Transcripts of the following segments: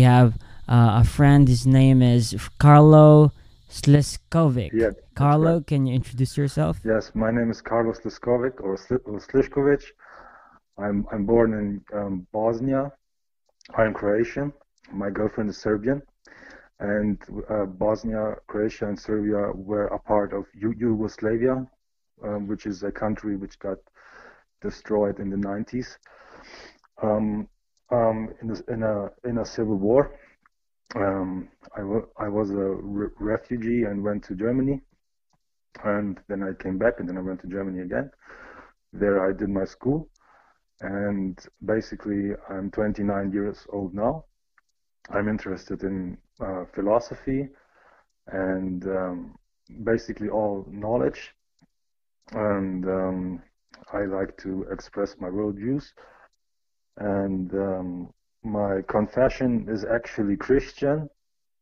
we have uh, a friend. His name is Karlo Sliskovic. Yeah, Karlo, right. can you introduce yourself? Yes, my name is Carlos Sliskovic or Sliskovic. I'm I'm born in um, Bosnia. I'm Croatian. My girlfriend is Serbian, and uh, Bosnia, Croatia, and Serbia were a part of U- Yugoslavia, um, which is a country which got destroyed in the 90s. Um, um, in, a, in, a in a civil war, um, I, I was a re- refugee and went to Germany, and then I came back, and then I went to Germany again. There I did my school, and basically I'm 29 years old now. I'm interested in uh, philosophy and um, basically all knowledge, and um, I like to express my worldviews. And um, my confession is actually Christian,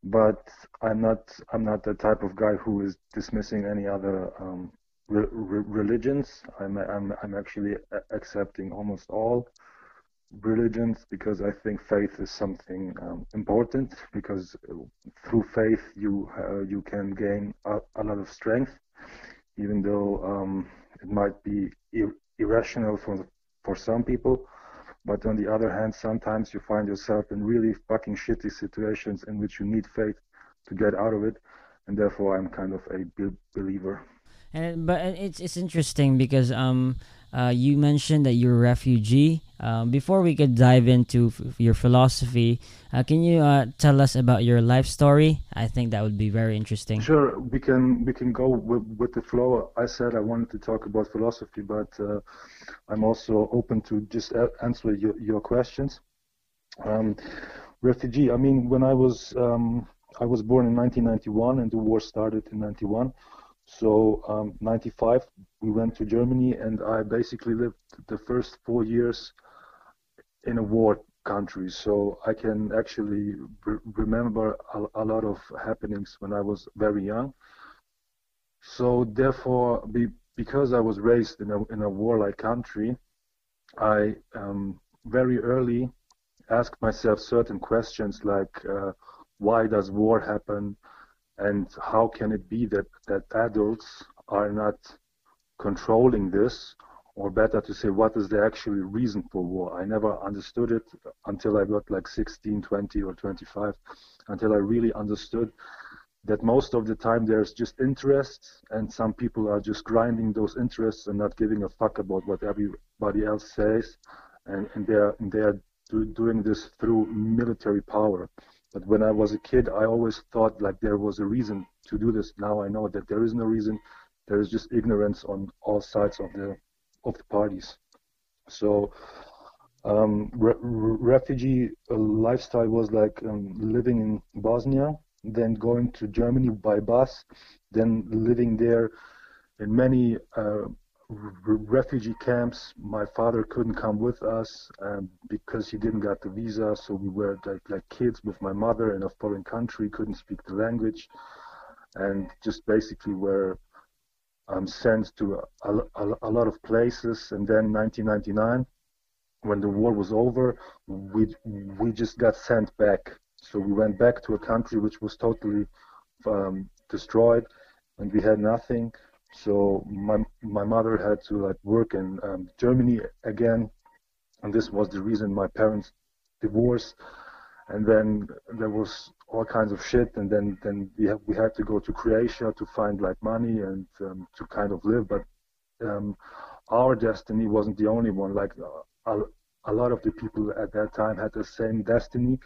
but I'm not I'm not the type of guy who is dismissing any other um, re- re- religions. I'm, I'm I'm actually accepting almost all religions because I think faith is something um, important because through faith you uh, you can gain a, a, lot of strength, even though um, it might be ir- irrational for for some people. But on the other hand, sometimes you find yourself in really fucking shitty situations in which you need faith to get out of it, and therefore I'm kind of a believer. And but it's it's interesting because um uh, you mentioned that you're a refugee. Um, before we could dive into f- your philosophy, uh, can you uh, tell us about your life story? I think that would be very interesting. Sure, we can we can go with, with the flow. I said I wanted to talk about philosophy, but uh, I'm also open to just answer your, your questions. Um, refugee. I mean, when I was um, I was born in 1991, and the war started in 91. So um, 95, we went to Germany, and I basically lived the first four years in a war country. So I can actually re- remember a, a, lot of happenings when I was very young. So therefore, be, because I was raised in a in a warlike country, I um, very early asked myself certain questions like, uh, why does war happen? And how can it be that, that adults are not controlling this? Or better to say what is the actual reason for war? I never understood it until i got like 16 20 or 25 until i really understood that most of the time there's just interests and some people are just grinding those interests and not giving a fuck about what everybody else says. And, and they're they're do, doing this through military power but when I was a kid, I always thought like there was a reason to do this. Now I know that there is no reason. There is just ignorance on all sides of the of the parties. So um, re- refugee uh, lifestyle was like um, living in Bosnia, then going to Germany by bus, then living there in many uh, refugee camps. My father couldn't come with us um, because he didn't get the visa, so we were like, like kids with my mother in a foreign country, couldn't speak the language, and just basically were um, sent to a, a, a, lot of places. And then 1999, when the war was over, we we just got sent back. So we went back to a country which was totally um, destroyed, and we had nothing so my my mother had to like work in um, Germany again, and this was the reason my parents divorced. And then there was all kinds of shit, and then then we we had to go to Croatia to find like money and um, to kind of live. But um, our destiny wasn't the only one. Like a, a lot of the people at that time had the same destiny,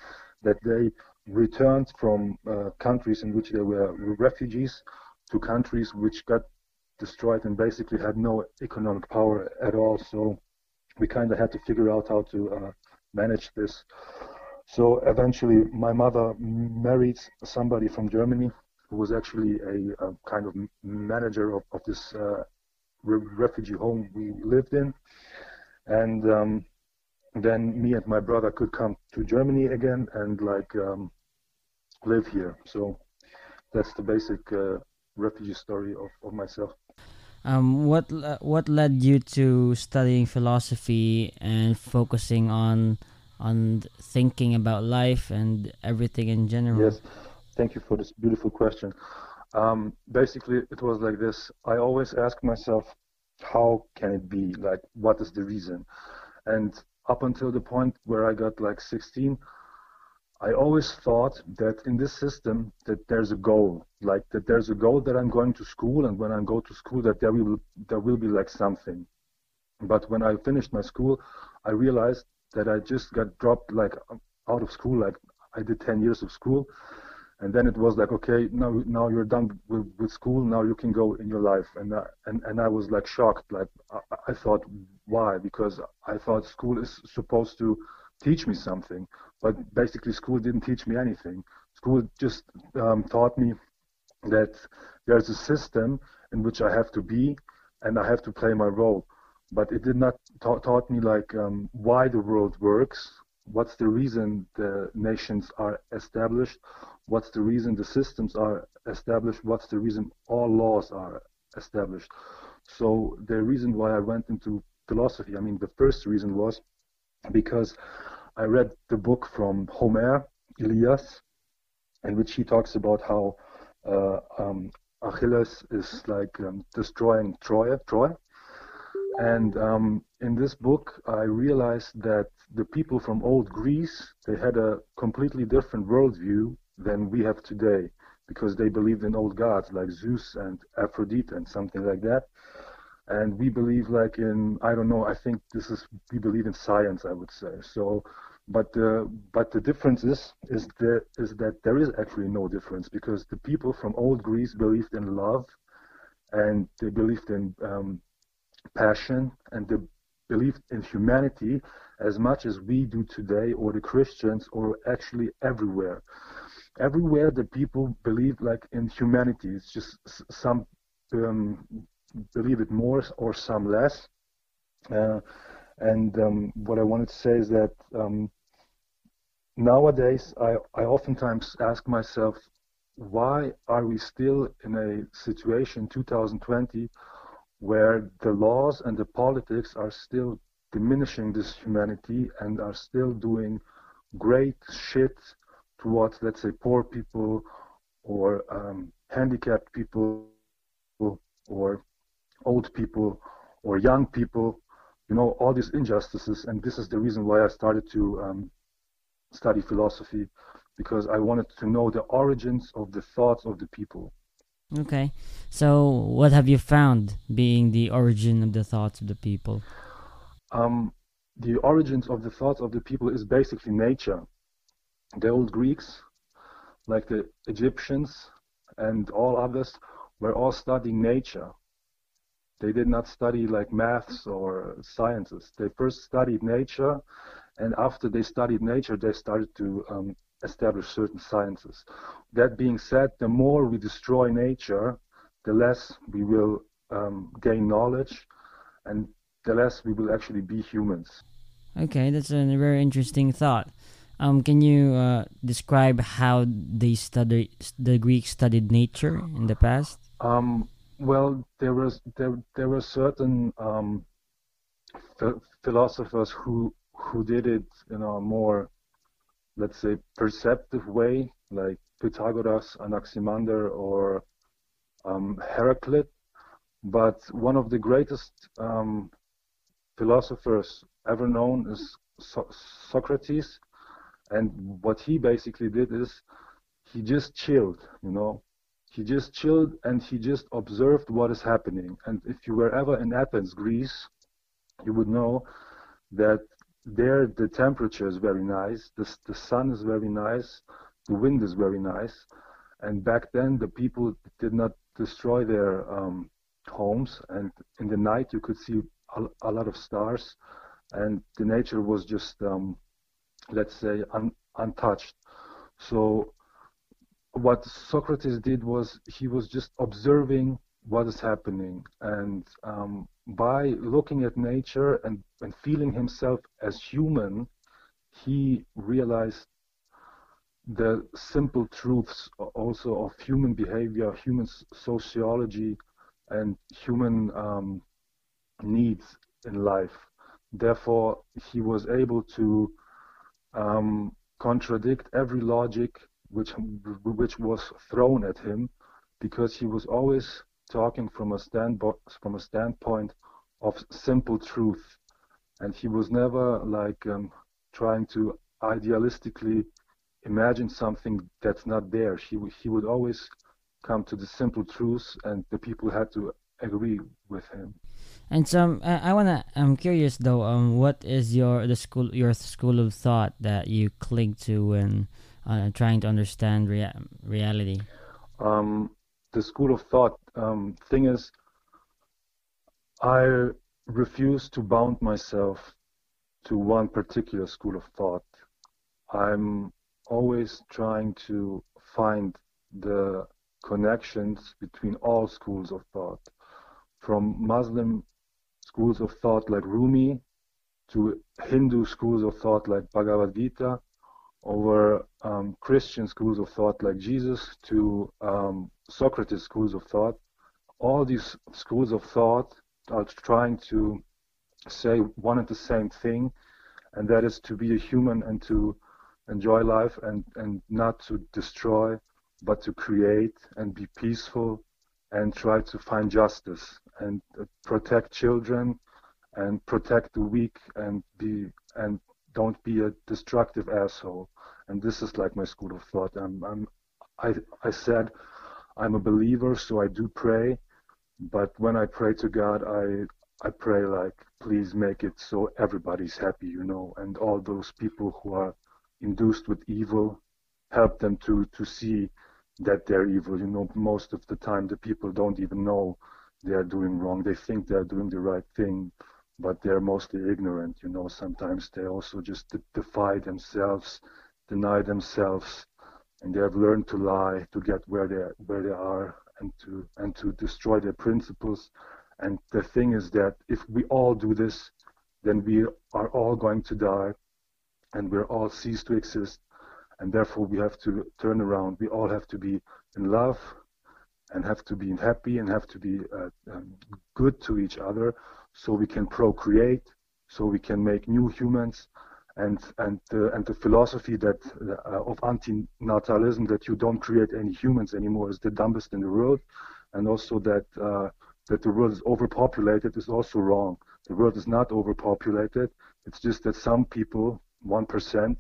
that they returned from uh, countries in which they were refugees to countries which got destroyed and basically had no economic power at all. So we kind of had to figure out how to uh, manage this. So eventually, my mother married somebody from Germany who was actually a, a kind of manager of, of this uh, re- refugee home we lived in. And um, then me and my brother could come to Germany again and like um, live here. So that's the basic uh, refugee story of, of myself. Um, what what led you to studying philosophy and focusing on on thinking about life and everything in general? Yes, thank you for this beautiful question. Um, basically, it was like this. I always ask myself, how can it be? Like, what is the reason? And up until the point where I got like 16, I always thought that in this system that there's a goal, like that there's a goal that I'm going to school, and when I go to school, that there will there will be like something. But when I finished my school, I realized that I just got dropped like out of school, like I did 10 years of school, and then it was like, okay, now now you're done with, with school, now you can go in your life, and uh, and and I was like shocked, like I, I thought, why? Because I thought school is supposed to teach me something, but basically school didn't teach me anything. School just um, taught me that there's a system in which I have to be, and I have to play my role but it did not ta- taught me like um, why the world works what's the reason the nations are established what's the reason the systems are established what's the reason all laws are established so the reason why i went into philosophy i mean the first reason was because i read the book from homer ilias in which he talks about how uh, um, achilles is like um, destroying troy troy and um, in this book, I realized that the people from old Greece, they had a completely different worldview than we have today because they believed in old gods like Zeus and Aphrodite and something like that. And we believe like in, I don't know, I think this is, we believe in science, I would say. So, but the, but the difference is, is, that, is that there is actually no difference because the people from old Greece believed in love and they believed in um, passion and they believed in humanity as much as we do today or the Christians or actually everywhere. Everywhere the people believe like in humanity. It's just some um, believe it more or some less. Uh, and um, what I wanted to say is that um, nowadays I, I oftentimes ask myself, why are we still in a situation 2020 where the laws and the politics are still diminishing this humanity and are still doing great shit towards, let's say, poor people or um, handicapped people or old people or young people, you know, all these injustices. And this is the reason why I started to um, study philosophy because I wanted to know the origins of the thoughts of the people. Okay. So, what have you found being the origin of the thoughts of the people? Um, the origins of the thoughts of the people is basically nature. The old Greeks, like the Egyptians and all others, were all studying nature. They did not study like maths or sciences. They first studied nature, and after they studied nature, they started to um, establish certain sciences. That being said, the more we destroy nature, the less we will um, gain knowledge and the less we will actually be humans. Okay, that's a very interesting thought. Um, can you uh, describe how they study the Greeks studied nature in the past? Um, well, there was there there were certain um, philosophers who who did it in a more let's say, perceptive way, like Pythagoras, Anaximander, or um, Heraclit. But one of the greatest um, philosophers ever known is so- Socrates. And what he basically did is he just chilled, you know. He just chilled and he just observed what is happening. And if you were ever in Athens, Greece, you would know that there the temperature is very nice, the, the sun is very nice, the wind is very nice. And back then, the people did not destroy their um, homes, and in the night, you could see a, a lot of stars, and the nature was just, um, let's say, un, untouched. So, what Socrates did was he was just observing what is happening, and um, by looking at nature and, and feeling himself as human, he realized the simple truths also of human behavior, human sociology, and human um, needs in life. Therefore, he was able to um, contradict every logic which which was thrown at him, because he was always talking from a stand from a standpoint of simple truth, and he was never like um, trying to idealistically imagine something that's not there. He he would always come to the simple truths, and the people had to agree with him. And so I wanna. I'm curious though. Um, what is your the school your school of thought that you cling to when uh, trying to understand rea- reality? Um, the school of thought um, thing is, I refuse to bound myself to one particular school of thought. I'm always trying to find the connections between all schools of thought, from Muslim schools of thought like Rumi to Hindu schools of thought like Bhagavad Gita, over um, Christian schools of thought like Jesus to um, Socrates schools of thought. All these schools of thought are trying to say one and the same thing, and that is to be a human and to enjoy life and, and not to destroy, but to create and be peaceful and try to find justice and uh, protect children and protect the weak and be and don't be a destructive asshole. And this is like my school of thought. I'm, I'm I, I said I'm a believer, so I do pray. But when I pray to God, I I pray like, please make it so everybody's happy, you know, and all those people who are induced with evil, help them to to see that they're evil. You know, most of the time the people don't even know they're doing wrong. They think they're doing the right thing, but they're mostly ignorant. You know, sometimes they also just defy themselves, deny themselves, and they have learned to lie to get where they where they are and to and to destroy their principles. And the thing is that if we all do this, then we are all going to die, and we're all cease to exist and therefore we have to turn around. We all have to be in love and have to be happy and have to be uh, um, good to each other so we can procreate, so we can make new humans. And and uh, and the philosophy that uh, of anti-natalism that you don't create any humans anymore is the dumbest in the world, and also that uh, that the world is overpopulated is also wrong. The world is not overpopulated. It's just that some people, one percent,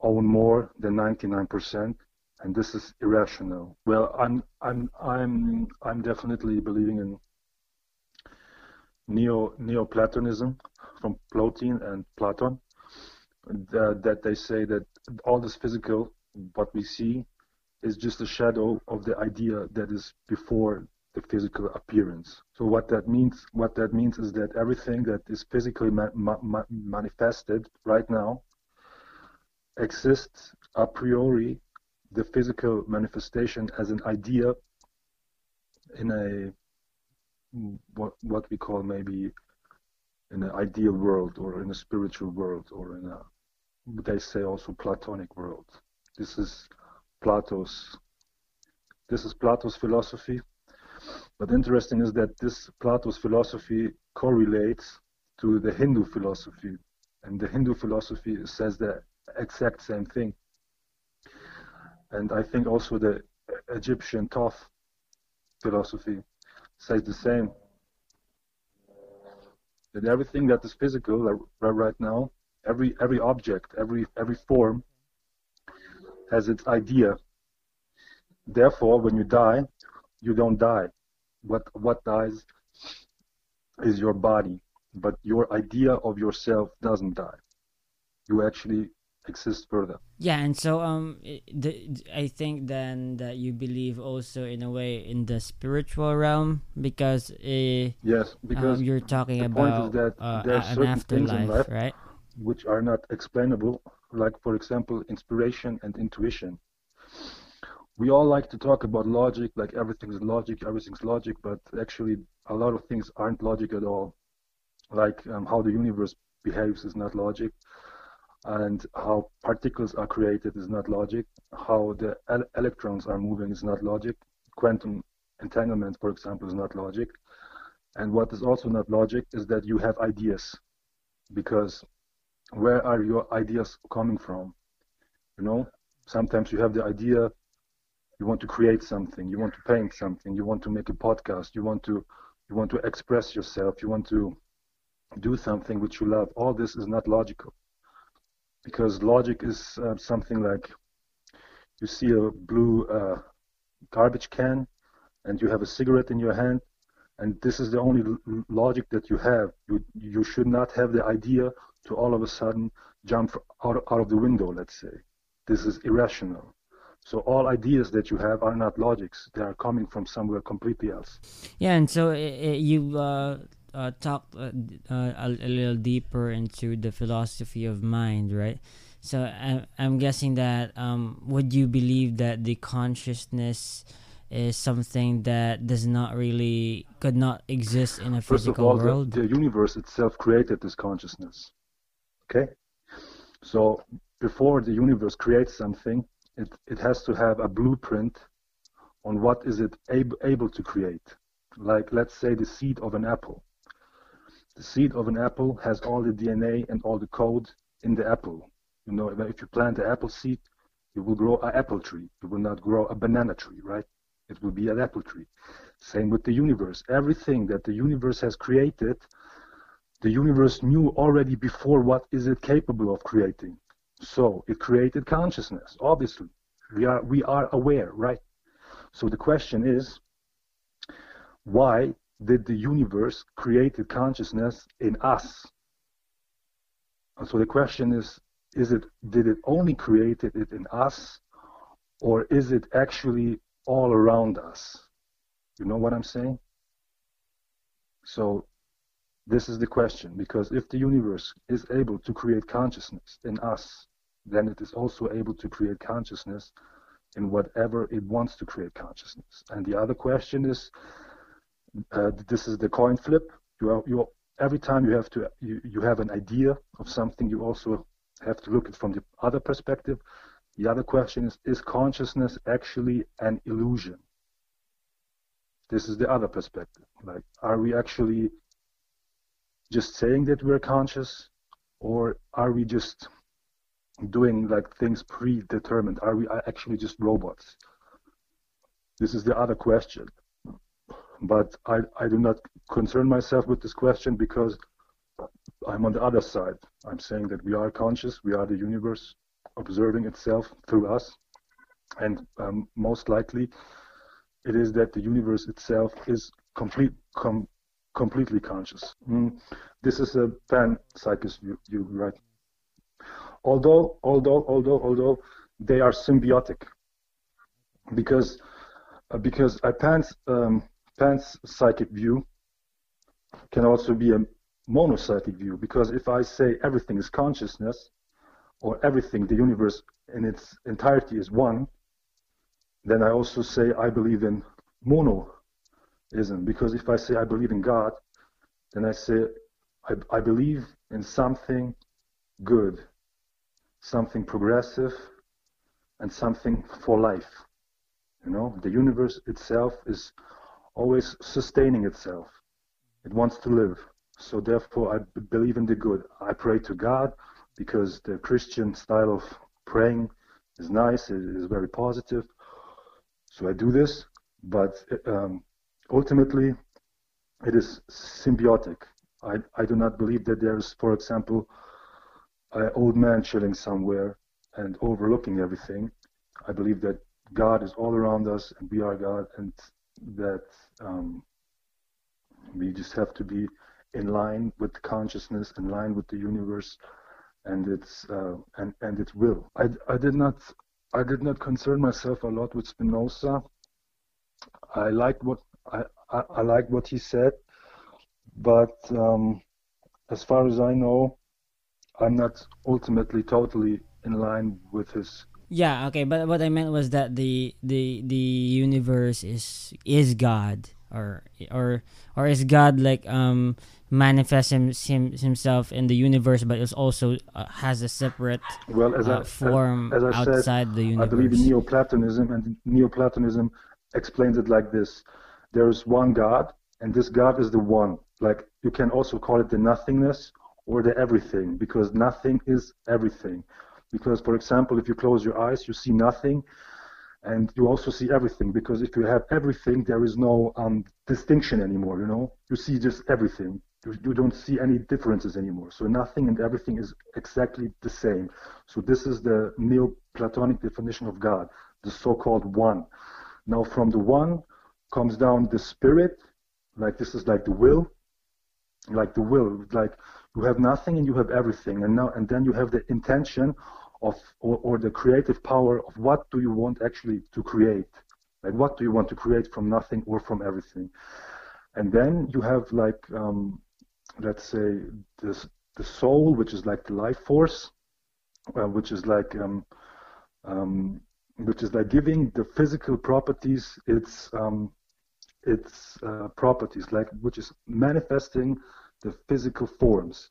own more than 99%, and this is irrational. Well, I'm I'm I'm I'm definitely believing in neo Neoplatonism from Plotin and Platon. That, that they say that all this physical, what we see, is just a shadow of the idea that is before the physical appearance. So what that means, what that means is that everything that is physically ma ma manifested right now exists a priori the physical manifestation as an idea in a what what we call maybe in an ideal world or in a spiritual world or in a they say also platonic world this is plato's this is plato's philosophy but interesting is that this plato's philosophy correlates to the hindu philosophy and the hindu philosophy says the exact same thing. And I think also the Egyptian Thoth philosophy says the same. That everything that is physical right now, every every object, every every form has its idea. Therefore, when you die, you don't die. What what dies is your body, but your idea of yourself doesn't die. You actually exist further. Yeah, and so um, the, I think then that you believe also in a way in the spiritual realm because uh, yes, because um, you're talking about that uh, an certain things in afterlife, life right? Which are not explainable, like for example inspiration and intuition. We all like to talk about logic, like everything's logic, everything's logic, but actually a lot of things aren't logic at all. Like um, how the universe behaves is not logic and how particles are created is not logic. How the el electrons are moving is not logic. Quantum entanglement, for example, is not logic. And what is also not logic is that you have ideas, because where are your ideas coming from? You know, sometimes you have the idea, you want to create something, you want to paint something, you want to make a podcast, you want to you want to express yourself, you want to do something which you love. All this is not logical. Because logic is uh, something like you see a blue uh, garbage can and you have a cigarette in your hand and this is the only logic that you have. You, you should not have the idea to all of a sudden jump out, out of the window, let's say. This is irrational. So all ideas that you have are not logics; they are coming from somewhere completely else. Yeah, and so it, it, you uh, uh, talked uh, uh, a, a, little deeper into the philosophy of mind, right? So I, I'm guessing that um, would you believe that the consciousness is something that does not really could not exist in a First physical of all, world? The, the universe itself created this consciousness. Okay, so before the universe creates something, it, it has to have a blueprint on what is it ab- able to create. Like let's say the seed of an apple. The seed of an apple has all the DNA and all the code in the apple. You know, if you plant the apple seed, you will grow an apple tree. You will not grow a banana tree, right? It will be an apple tree. Same with the universe. Everything that the universe has created, the universe knew already before what is it capable of creating. So it created consciousness, obviously. We are, we are aware, right? So the question is, why did the universe create consciousness in us? And so the question is, is it, did it only create it in us, or is it actually all around us? You know what I'm saying? So this is the question, because if the universe is able to create consciousness in us, then it is also able to create consciousness in whatever it wants to create consciousness. And the other question is, uh, this is the coin flip. You, are, you every time you have to you, you have an idea of something, you also have to look at it from the other perspective. The other question is, is consciousness actually an illusion? This is the other perspective. Like, are we actually just saying that we're conscious or are we just doing like things predetermined? Are we actually just robots? This is the other question. But I, I do not concern myself with this question because I'm on the other side. I'm saying that we are conscious, we are the universe observing itself through us, and um, most likely it is that the universe itself is complete, com, completely conscious. Mm. This is a panpsychist view, view, right? Although, although, although, although they are symbiotic, because uh, because a pans um, panpsychic view can also be a monopsychic view. Because if I say everything is consciousness, or everything, the universe in its entirety is one, then I also say I believe in mono ism because if I say I believe in God, then I say I, I believe in something good, something progressive, and something for life. You know, the universe itself is always sustaining itself. It wants to live. So therefore, I believe in the good. I pray to God because the Christian style of praying is nice. It is very positive. So I do this, but um, ultimately it is symbiotic. I, I do not believe that there's, for example, an old man chilling somewhere and overlooking everything. I believe that God is all around us and we are God and that um, we just have to be in line with consciousness, in line with the universe and its uh, and and its will. I, I did not I did not concern myself a lot with Spinoza. I liked what I, I, I liked what he said, but um, as far as I know, I'm not ultimately totally in line with his. Yeah. Okay. But what I meant was that the the the universe is is God or or or is God like um manifests him, him himself in the universe, but it also uh, has a separate well as uh, I, form as, as I outside said, the universe. I believe in Neoplatonism, and Neoplatonism explains it like this: there is one God, and this God is the one. Like you can also call it the nothingness, or the everything because nothing is everything. Because, for example, if you close your eyes, you see nothing, and you also see everything. Because if you have everything, there is no um, distinction anymore. You know, you see just everything. You, you don't see any differences anymore. So nothing and everything is exactly the same. So this is the Neoplatonic definition of God, the so-called one. Now, from the one comes down the spirit, like this is like the will, like the will, like you have nothing and you have everything, and now and then you have the intention of or, or the creative power of what do you want actually to create, like what do you want to create from nothing or from everything, and then you have like um, let's say this the soul, which is like the life force, uh, which is like um, um, which is like giving the physical properties. Its um, its uh, properties, like which is manifesting the physical forms.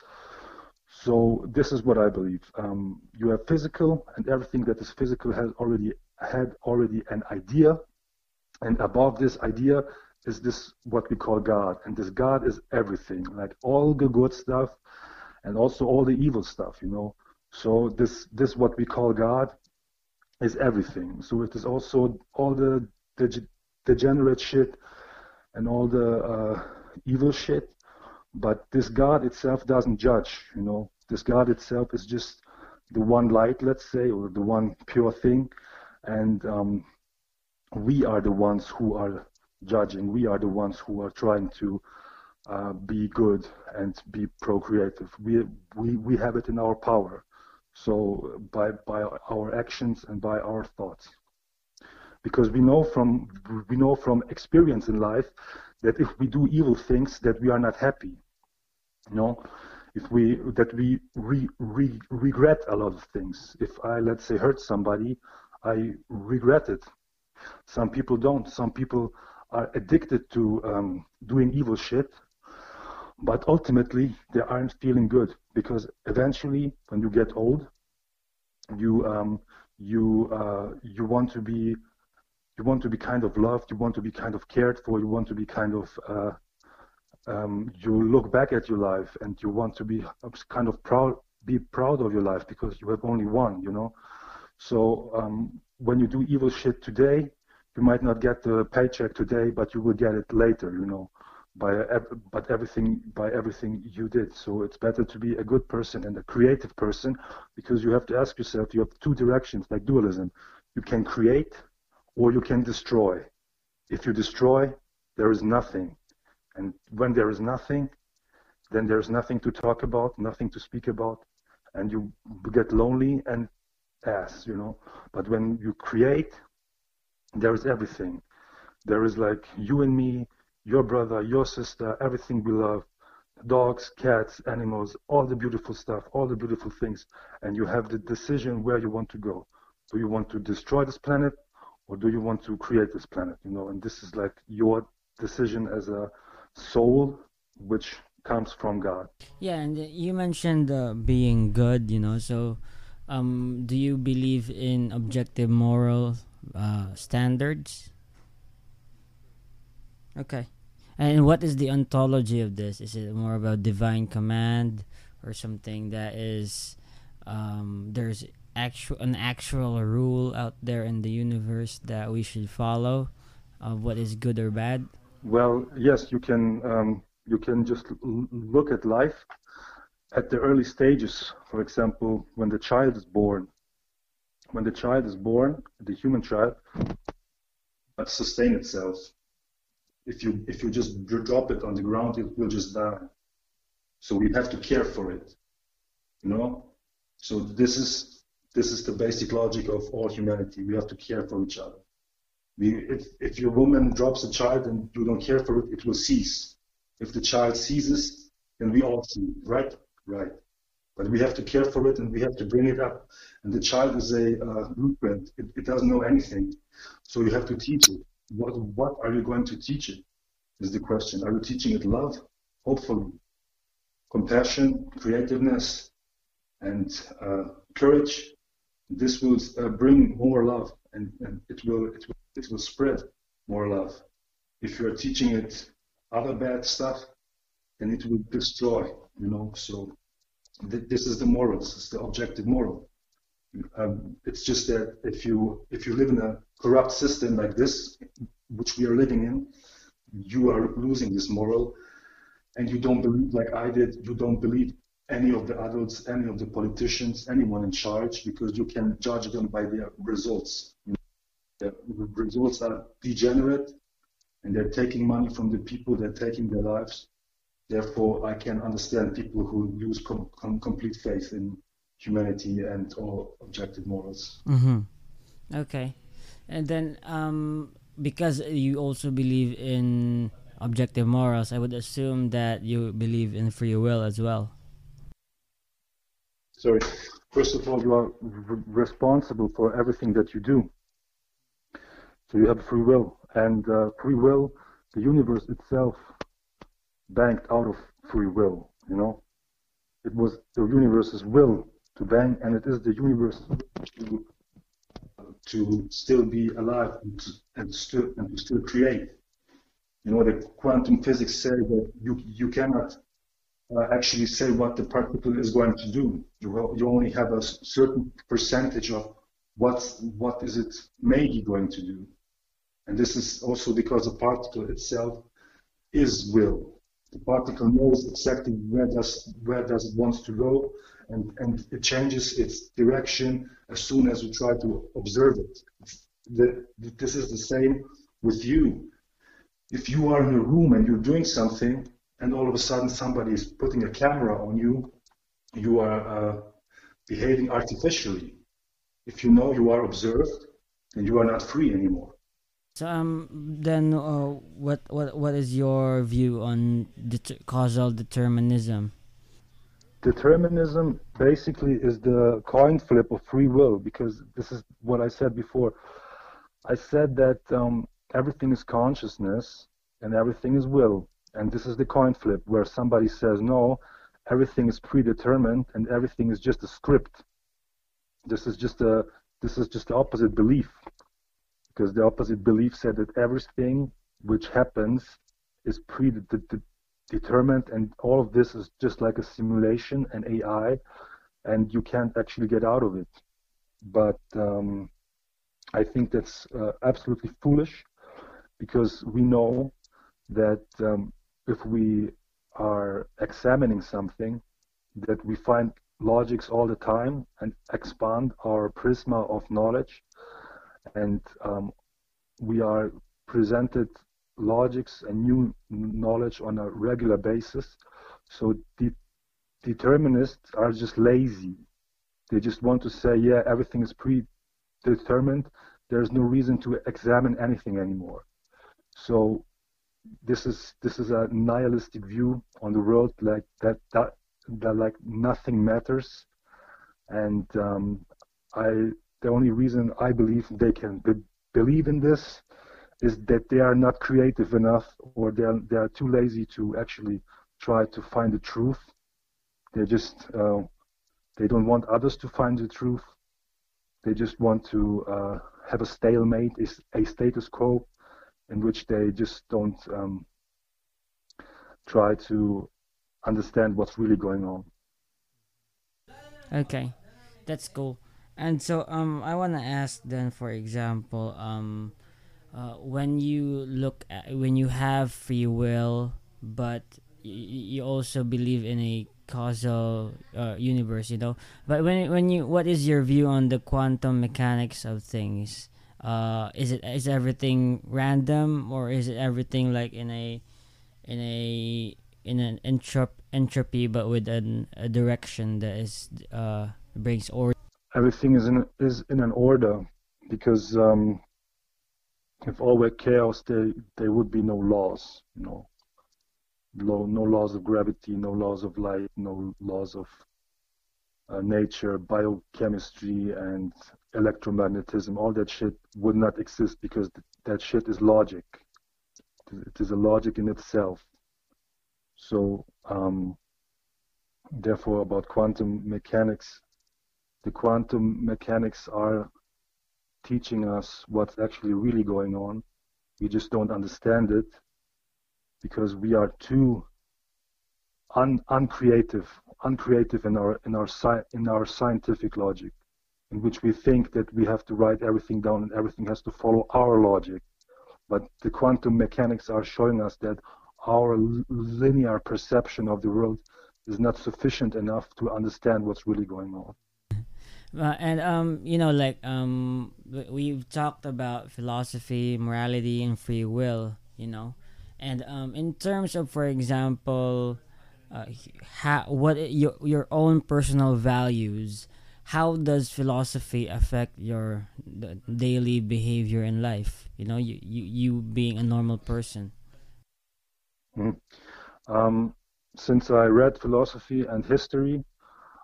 So this is what I believe. Um, you have physical, and everything that is physical has already had already an idea, and above this idea is this what we call God, and this God is everything, like all the good stuff, and also all the evil stuff, you know. So this this what we call God is everything. So it is also all the degenerate shit and all the uh, evil shit. But this God itself doesn't judge, you know. This God itself is just the one light, let's say, or the one pure thing. And um, we are the ones who are judging. We are the ones who are trying to uh, be good and be procreative. We, we, we have it in our power. So by, by our actions and by our thoughts because we know from we know from experience in life that if we do evil things that we are not happy you know? If we that we re, re, regret a lot of things. If i let's say hurt somebody i regret it. Some people don't. Some people are addicted to um, doing evil shit but ultimately they aren't feeling good because eventually when you get old you um, you uh, you want to be you want to be kind of loved, you want to be kind of cared for, you want to be kind of uh, um, you look back at your life and you want to be kind of proud, be proud of your life because you have only one, you know. So um, when you do evil shit today, you might not get the paycheck today, but you will get it later, you know, by but everything by everything you did. So it's better to be a good person and a creative person because you have to ask yourself. You have two directions, like dualism. You can create or you can destroy. If you destroy, there is nothing. And when there is nothing, then there's nothing to talk about, nothing to speak about, and you get lonely and ass, you know. But when you create, there is everything. There is like you and me, your brother, your sister, everything we love, dogs, cats, animals, all the beautiful stuff, all the beautiful things, and you have the decision where you want to go. Do you want to destroy this planet or do you want to create this planet you know? And this is like your decision as a soul which comes from god. Yeah and you mentioned uh, being good you know so um, do you believe in objective moral uh, standards? Okay. And what is the ontology of this? Is it more about divine command or something that is um, there's actual an actual rule out there in the universe that we should follow of what is good or bad? Well, yes, you can um, you can just look at life at the early stages. For example, when the child is born, when the child is born, the human child, but sustain itself. If you if you just drop it on the ground, it will just die. So we have to care for it, you know. So this is this is the basic logic of all humanity. We have to care for each other. We, if, if your woman drops a child and you don't care for it, it will cease. If the child ceases, then we all see, right? Right. But we have to care for it and we have to bring it up. And the child is a uh, blueprint. It, it doesn't know anything. So you have to teach it. What, what are you going to teach it? Is the question. Are you teaching it love? Hopefully. Compassion, creativeness, and uh, courage this will uh, bring more love and, and it will it will it will spread more love. If you're teaching it other bad stuff, then it will destroy, you know. So this is the morals, it's the objective moral. Um, it's just that if you if you live in a corrupt system like this, which we are living in, you are losing this moral, and you don't believe like I did. You don't believe any of the adults, any of the politicians, anyone in charge, because you can judge them by their results. The results are degenerate, and they're taking money from the people. They're taking their lives. Therefore, I can understand people who lose com- com- complete faith in humanity and all objective morals. Mm-hmm. Okay, and then um, because you also believe in objective morals, I would assume that you believe in free will as well. Sorry. First of all, you are responsible for everything that you do. So you have free will, and uh, free will, the universe itself, banked out of free will. You know, it was the universe's will to bang, and it is the universe to, to still be alive and to, and, still, and to still create. You know, the quantum physics say that you, you cannot uh, actually say what the particle is going to do. You, you only have a certain percentage of what's, what is it maybe going to do. And this is also because the particle itself is will. The particle knows exactly where does where does it wants to go, and, and it changes its direction as soon as we try to observe it. The, this is the same with you. If you are in a room and you're doing something, and all of a sudden somebody is putting a camera on you, you are uh, behaving artificially. If you know you are observed, and you are not free anymore. So um, then uh, what what what is your view on det- causal determinism? determinism basically is the coin flip of free will because this is what I said before. I said that um, everything is consciousness and everything is will, and this is the coin flip where somebody says no, everything is predetermined and everything is just a script. This is just a this is just the opposite belief because the opposite belief said that everything which happens is predetermined and all of this is just like a simulation and AI and you can't actually get out of it. But um, I think that's uh, absolutely foolish because we know that um, if we are examining something, that we find logics all the time and expand our prisma of knowledge, and um, we are presented logics and new knowledge on a regular basis. So the determinists are just lazy. They just want to say, yeah, everything is predetermined. There's no reason to examine anything anymore. So this is this is a nihilistic view on the world, like that that that like nothing matters. And um, I the only reason I believe they can be, believe in this is that they are not creative enough or they are, they are too lazy to actually try to find the truth. They just uh, they don't want others to find the truth. They just want to uh, have a stalemate, a status quo, in which they just don't um, try to understand what's really going on. Okay, that's cool. And so um, I want to ask then, for example, um, uh, when you look at when you have free will but y- you also believe in a causal uh, universe you know but when when you what is your view on the quantum mechanics of things uh is it is everything random or is it everything like in a in a in an entrop- entropy but with an, a direction that is uh brings order everything is in is in an order because um if all were chaos, there there would be no laws, you know, no, no laws of gravity, no laws of light, no laws of uh, nature, biochemistry, and electromagnetism. All that shit would not exist because th- that shit is logic. It is a logic in itself. So, um, therefore, about quantum mechanics, the quantum mechanics are teaching us what's actually really going on. We just don't understand it because we are too un- uncreative, uncreative in our in our sci- in our scientific logic, in which we think that we have to write everything down and everything has to follow our logic. But the quantum mechanics are showing us that our linear perception of the world is not sufficient enough to understand what's really going on. Uh, and um, you know, like um, we've talked about philosophy, morality, and free will. You know, and um, in terms of, for example, uh, how what your your own personal values, how does philosophy affect your daily behavior in life? You know, you you, you being a normal person. Mm. Um, since I read philosophy and history,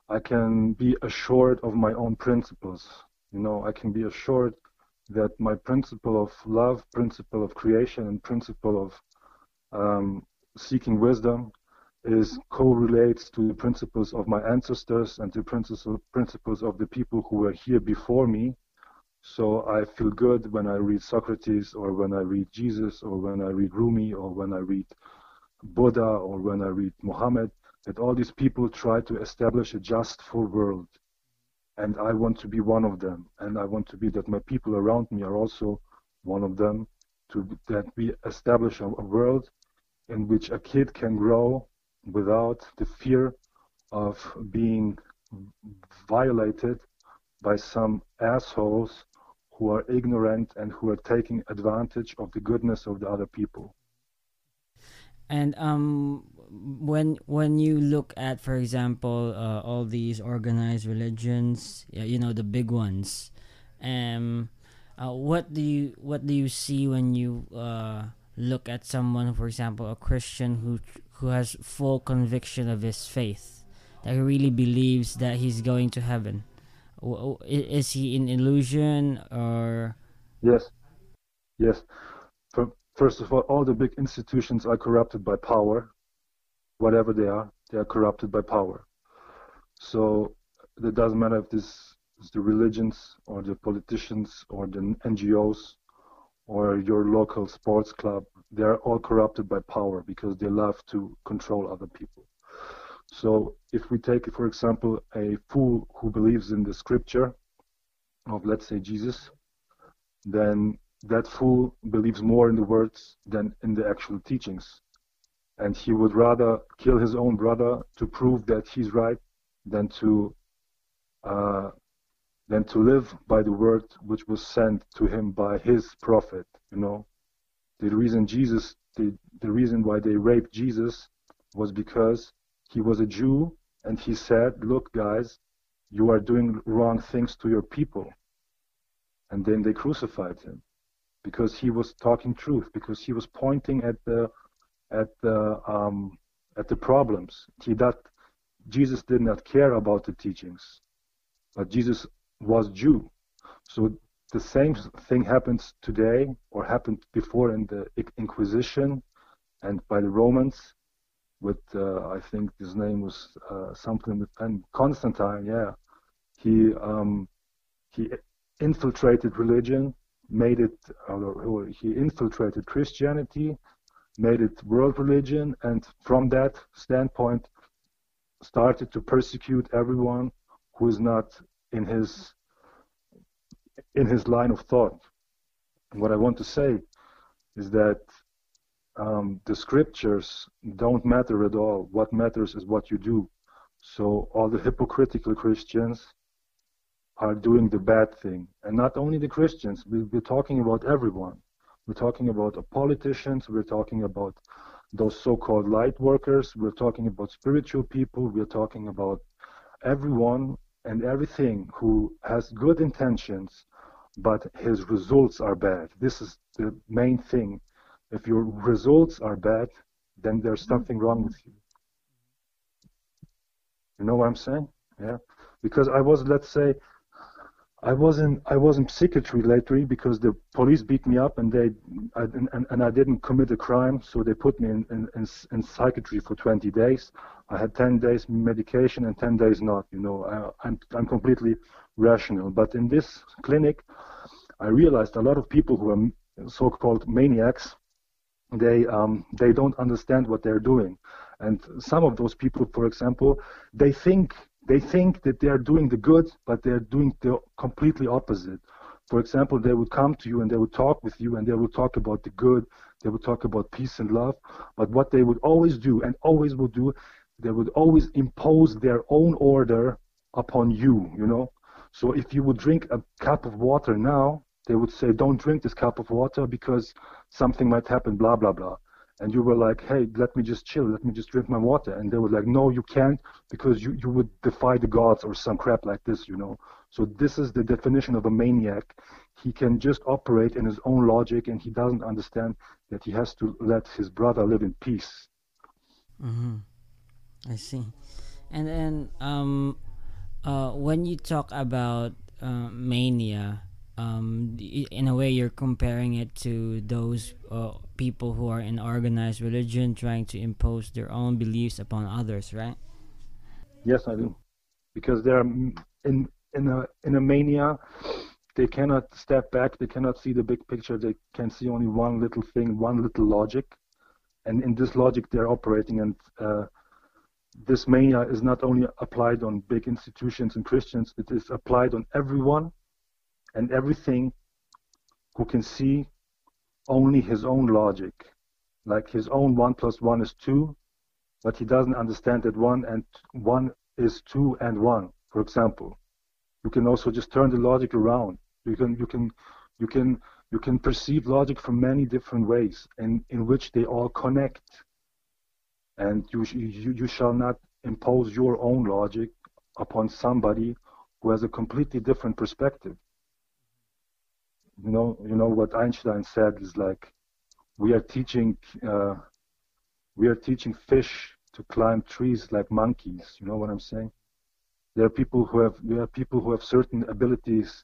I can be assured of my own principles. You know, I can be assured that my principle of love, principle of creation, and principle of um, seeking wisdom is correlates to the principles of my ancestors and the principles of the people who were here before me. So I feel good when I read Socrates or when I read Jesus or when I read Rumi or when I read Buddha or when I read Muhammad, that all these people try to establish a just full world. And I want to be one of them. And I want to be that my people around me are also one of them, to that we establish a, a world in which a kid can grow without the fear of being violated by some assholes who are ignorant and who are taking advantage of the goodness of the other people. And um, when when you look at, for example, uh, all these organized religions, you know the big ones, um, uh, what do you what do you see when you uh, look at someone, for example, a Christian who who has full conviction of his faith, that he really believes that he's going to heaven? Is he in illusion or? Yes, yes. First of all, all the big institutions are corrupted by power, whatever they are, they are corrupted by power. So it doesn't matter if this is the religions or the politicians or the NGOs or your local sports club, they're all corrupted by power because they love to control other people. So if we take, for example, a fool who believes in the scripture of, let's say, Jesus, then that fool believes more in the words than in the actual teachings. And he would rather kill his own brother to prove that he's right than to uh, than to live by the word which was sent to him by his prophet. You know, the reason Jesus, the, the reason why they raped Jesus was because he was a Jew and he said, "Look, guys, you are doing wrong things to your people." And then they crucified him because he was talking truth, because he was pointing at the at the um, at the problems. He that Jesus did not care about the teachings, but Jesus was Jew. So the same thing happens today, or happened before in the Inquisition, and by the Romans, with uh, I think his name was uh, something with and Constantine. Yeah, he um, he infiltrated religion made it, or he infiltrated Christianity, made it world religion, and from that standpoint, started to persecute everyone who is not in his in his line of thought. And what I want to say is that um, the scriptures don't matter at all. What matters is what you do. So all the hypocritical Christians are doing the bad thing. And not only the Christians, we, are talking about everyone. We're talking about politicians, we're talking about those so-called light workers, we're talking about spiritual people, we're talking about everyone and everything who has good intentions, but his results are bad. This is the main thing. If your results are bad, then there's mm-hmm. something wrong with you. You know what I'm saying? Yeah. Because I was, let's say, I wasn't I was in psychiatry lately because the police beat me up and they I, and, and I didn't commit a crime, so they put me in, in, in, in psychiatry for 20 days. I had 10 days medication and 10 days not. You know, I, I'm I'm completely rational. But in this clinic, I realized a lot of people who are so-called maniacs, they um, they don't understand what they're doing, And some of those people, for example, they think they think that they are doing the good, but they're doing the completely opposite. For example, they would come to you and they would talk with you and they would talk about the good, they would talk about peace and love. But what they would always do and always will do, they would always impose their own order upon you, you know. So if you would drink a cup of water now, they would say, don't drink this cup of water because something might happen, blah, blah, blah and you were like, hey, let me just chill, let me just drink my water. And they were like, no, you can't because you, you would defy the gods or some crap like this, you know. So this is the definition of a maniac. He can just operate in his own logic and he doesn't understand that he has to let his brother live in peace. Mm-hmm. I see. And then um, uh, when you talk about uh, mania, um, in a way you're comparing it to those uh, people who are in organized religion trying to impose their own beliefs upon others right? Yes i do. Because they're in in a in a mania they cannot step back they cannot see the big picture they can see only one little thing one little logic. And in this logic they're operating. And uh, this mania is not only applied on big institutions and christians it is applied on everyone and everything who can see only his own logic, like his own 1 plus 1 is 2, but he doesn't understand that 1 and 1 is 2 and 1, for example. You can also just turn the logic around. You can, you can, you can, you can perceive logic from many different ways, and in which they all connect. And you, you, you shall not impose your own logic upon somebody who has a completely different perspective you know, you know what Einstein said is like, we are teaching, uh, we are teaching fish to climb trees like monkeys. You know what I'm saying? There are people who have, there are people who have certain abilities,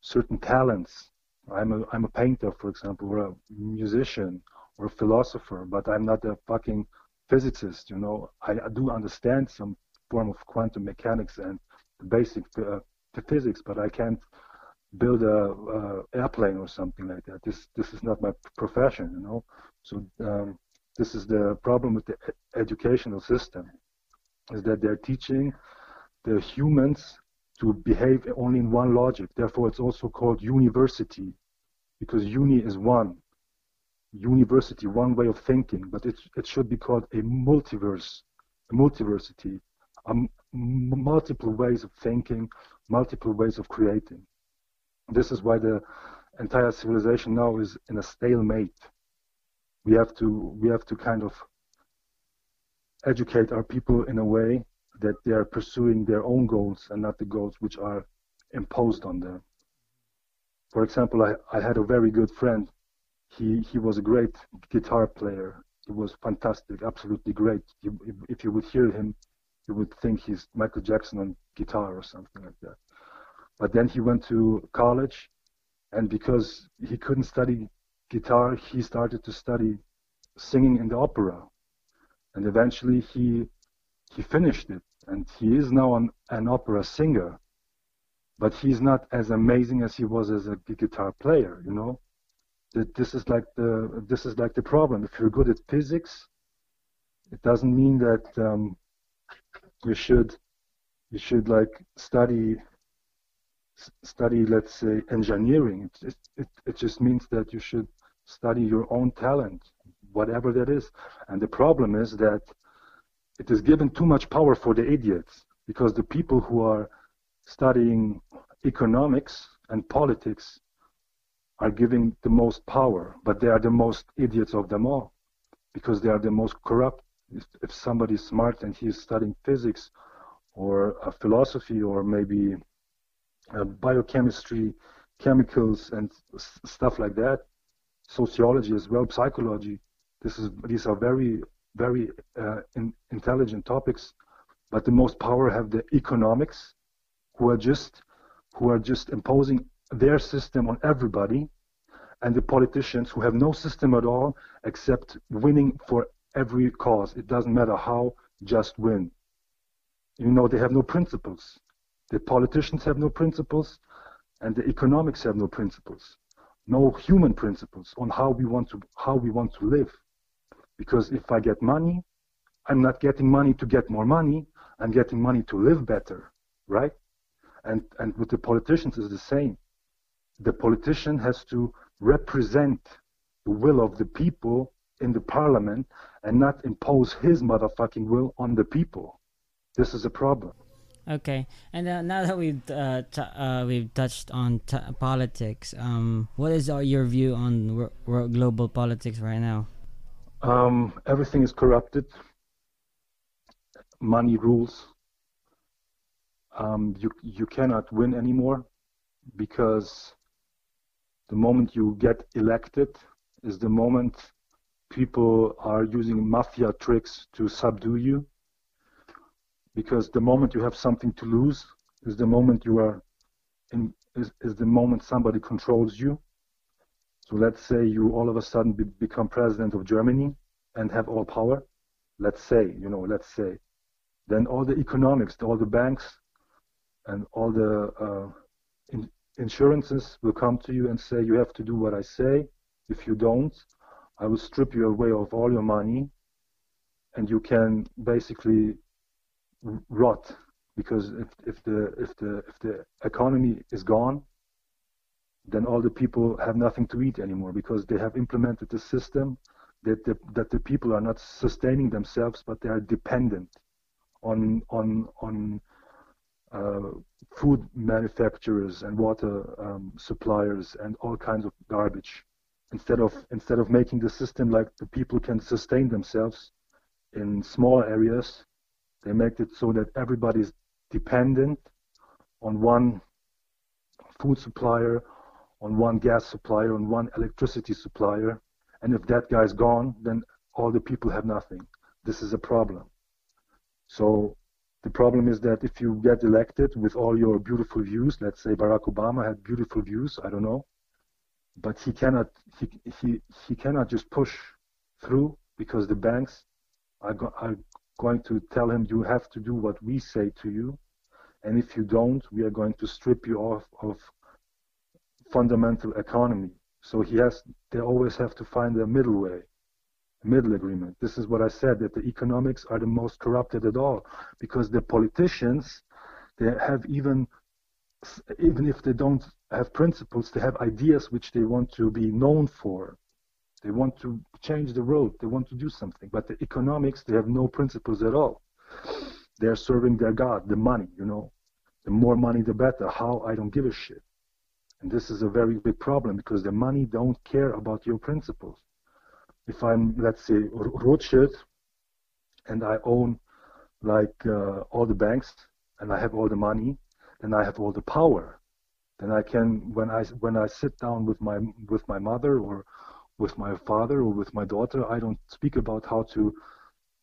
certain talents. I'm a, I'm a painter, for example, or a musician, or a philosopher, but I'm not a fucking physicist. You know, I, I do understand some form of quantum mechanics and the basic uh, physics, but I can't build a, a, airplane or something like that. This this is not my profession, you know. So um, this is the problem with the educational system, is that they're teaching the humans to behave only in one logic. Therefore, it's also called university, because uni is one. University, one way of thinking, but it it should be called a multiverse, a multiversity, um, multiple ways of thinking, multiple ways of creating. This is why the entire civilization now is in a stalemate. We have to we have to kind of educate our people in a way that they are pursuing their own goals and not the goals which are imposed on them. For example, I, I had a very good friend. He he was a great guitar player. He was fantastic, absolutely great. if, if you would hear him, you would think he's Michael Jackson on guitar or something like that. But then he went to college, and because he couldn't study guitar, he started to study singing in the opera. And eventually he he finished it, and he is now an, an opera singer. But he's not as amazing as he was as a guitar player, you know. That this is like the this is like the problem. If you're good at physics, it doesn't mean that um, you should you should like study study, let's say, engineering. It, it, it just means that you should study your own talent, whatever that is. And the problem is that it is given too much power for the idiots because the people who are studying economics and politics are giving the most power, but they are the most idiots of them all because they are the most corrupt. If, if somebody is smart and he is studying physics or uh, philosophy or maybe uh, biochemistry, chemicals, and stuff like that. Sociology as well, psychology. This is these are very very uh, in, intelligent topics, but the most power have the economics, who are just who are just imposing their system on everybody, and the politicians who have no system at all except winning for every cause. It doesn't matter how, just win. You know, they have no principles. The politicians have no principles, and the economics have no principles, no human principles on how we want to how we want to live. Because if I get money, I'm not getting money to get more money. I'm getting money to live better, right? And and with the politicians is the same. The politician has to represent the will of the people in the parliament and not impose his motherfucking will on the people. This is a problem. Okay, and uh, now that we've uh, t- uh, we've touched on t- politics, um, what is your view on global politics right now? Um, everything is corrupted. Money rules. Um, you you cannot win anymore because the moment you get elected is the moment people are using mafia tricks to subdue you because the moment you have something to lose is the moment you are in is, is the moment somebody controls you. So let's say you all of a sudden be, become president of germany and have all power. Let's say you know let's say. Then all the economics all the banks and all the uh, in, insurances will come to you and say you have to do what i say. If you don't I will strip you away of all your money and you can basically rot because if, if the if the if the economy is gone then all the people have nothing to eat anymore because they have implemented a system that the, that the people are not sustaining themselves but they are dependent on on on uh, food manufacturers and water um, suppliers and all kinds of garbage. Instead of instead of making the system like the people can sustain themselves in small areas they make it so that everybody is dependent on one food supplier on one gas supplier on one electricity supplier. And if that guy is gone then all the people have nothing. This is a problem. So the problem is that if you get elected with all your beautiful views let's say barack obama had beautiful views i don't know but he cannot he, he, he cannot just push through because the banks are, go, are going to tell him you have to do what we say to you. And if you don't we are going to strip you off of fundamental economy. So he has they always have to find a middle way middle agreement. This is what i said that the economics are the most corrupted at all because the politicians they have even even if they don't have principles, they have ideas which they want to be known for. They want to change the world. They want to do something. But the economics, they have no principles at all. They are serving their God, the money, you know. The more money, the better. How? I don't give a shit. And this is a very big problem because the money don't care about your principles. If I'm, let's say, Rothschild, and I own like uh, all the banks, and I have all the money, then I have all the power. Then I can, when I when I sit down with my with my mother or with my father or with my daughter, I don't speak about how to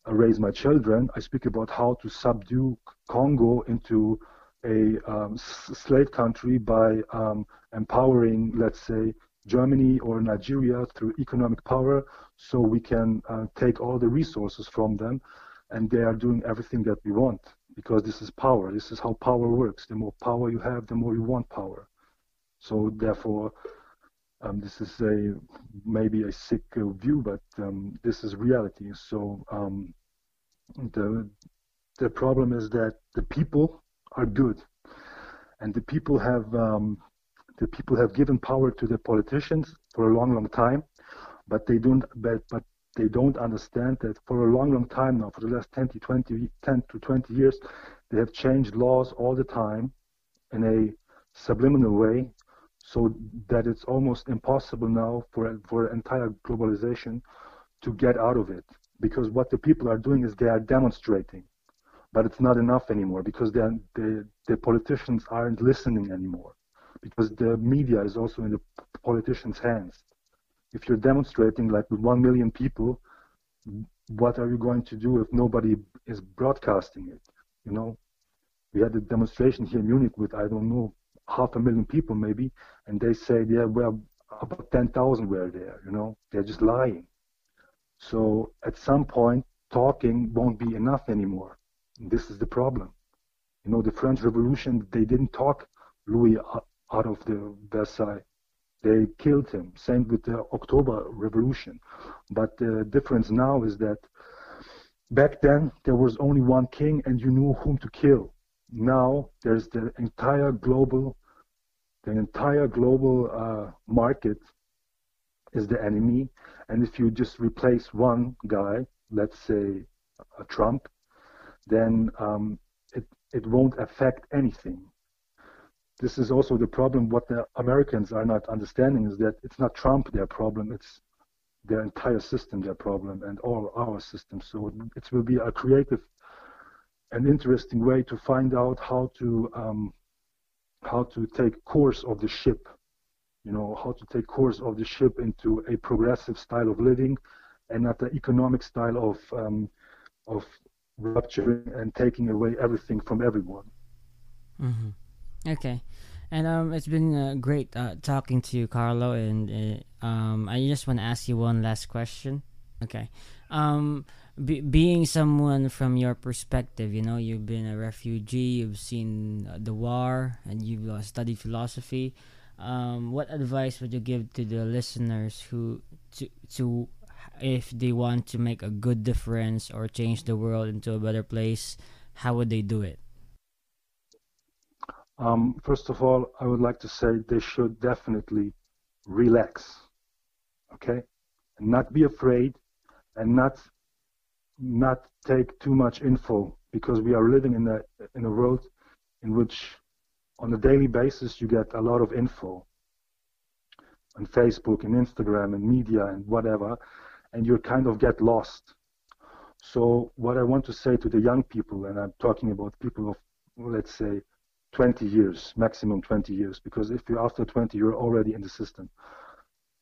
raise my children. I speak about how to subdue Congo into a um, slave country by um, empowering, let's say, Germany or Nigeria through economic power, so we can uh, take all the resources from them, and they are doing everything that we want because this is power. This is how power works. The more power you have, the more you want power. So therefore, um, this is a maybe a sick view, but um, this is reality. So um, the the problem is that the people are good, and the people have um, the people have given power to the politicians for a long, long time, but they don't. But, but they don't understand that for a long, long time now, for the last 10 to 20, 10 to 20 years, they have changed laws all the time in a subliminal way so that it's almost impossible now for, for entire globalization to get out of it. Because what the people are doing is they are demonstrating, but it's not enough anymore because the, the politicians aren't listening anymore because the media is also in the politicians' hands if you're demonstrating like with one million people, what are you going to do if nobody is broadcasting it? You know, we had a demonstration here in Munich with I don't know half a million people maybe, and they say yeah, well about ten thousand were there. You know, they're just lying. So at some point, talking won't be enough anymore. This is the problem. You know, the French Revolution, they didn't talk Louis out of the Versailles. They killed him. Same with the October Revolution. But the difference now is that back then there was only one king and you knew whom to kill. Now there's the entire global, the entire global uh, market is the enemy, and if you just replace one guy, let's say a Trump, then um, it it won't affect anything. This is also the problem. What the Americans are not understanding is that it's not Trump their problem. It's their entire system their problem and all our systems. So it will be a creative and interesting way to find out how to um, how to take course of the ship. You know how to take course of the ship into a progressive style of living, and not the economic style of um, of rupturing and taking away everything from everyone. Mm-hmm. Okay. And um, it's been uh, great uh, talking to you, Karlo. And uh, um, I just want to ask you one last question. Okay. Um, be- being someone from your perspective, you know, you've been a refugee, you've seen the war, and you've uh, studied philosophy. Um, what advice would you give to the listeners who to to if they want to make a good difference or change the world into a better place? How would they do it? Um, first of all, I would like to say they should definitely relax, okay, and not be afraid, and not not take too much info because we are living in a in a world in which on a daily basis you get a lot of info on Facebook and Instagram and media and whatever, and you kind of get lost. So what I want to say to the young people, and I'm talking about people of let's say 20 years, maximum 20 years, because if you're after 20, you're already in the system.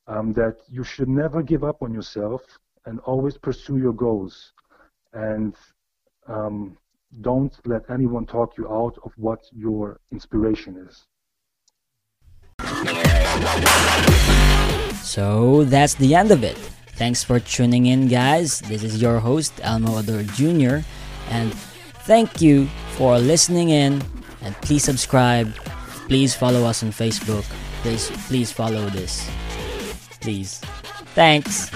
Um, that you should never give up on yourself and always pursue your goals, and um, don't let anyone talk you out of what your inspiration is. So that's the end of it. Thanks for tuning in, guys. This is your host, Elmo Ador Jr., and thank you for listening in and please subscribe please follow us on facebook please please follow this please thanks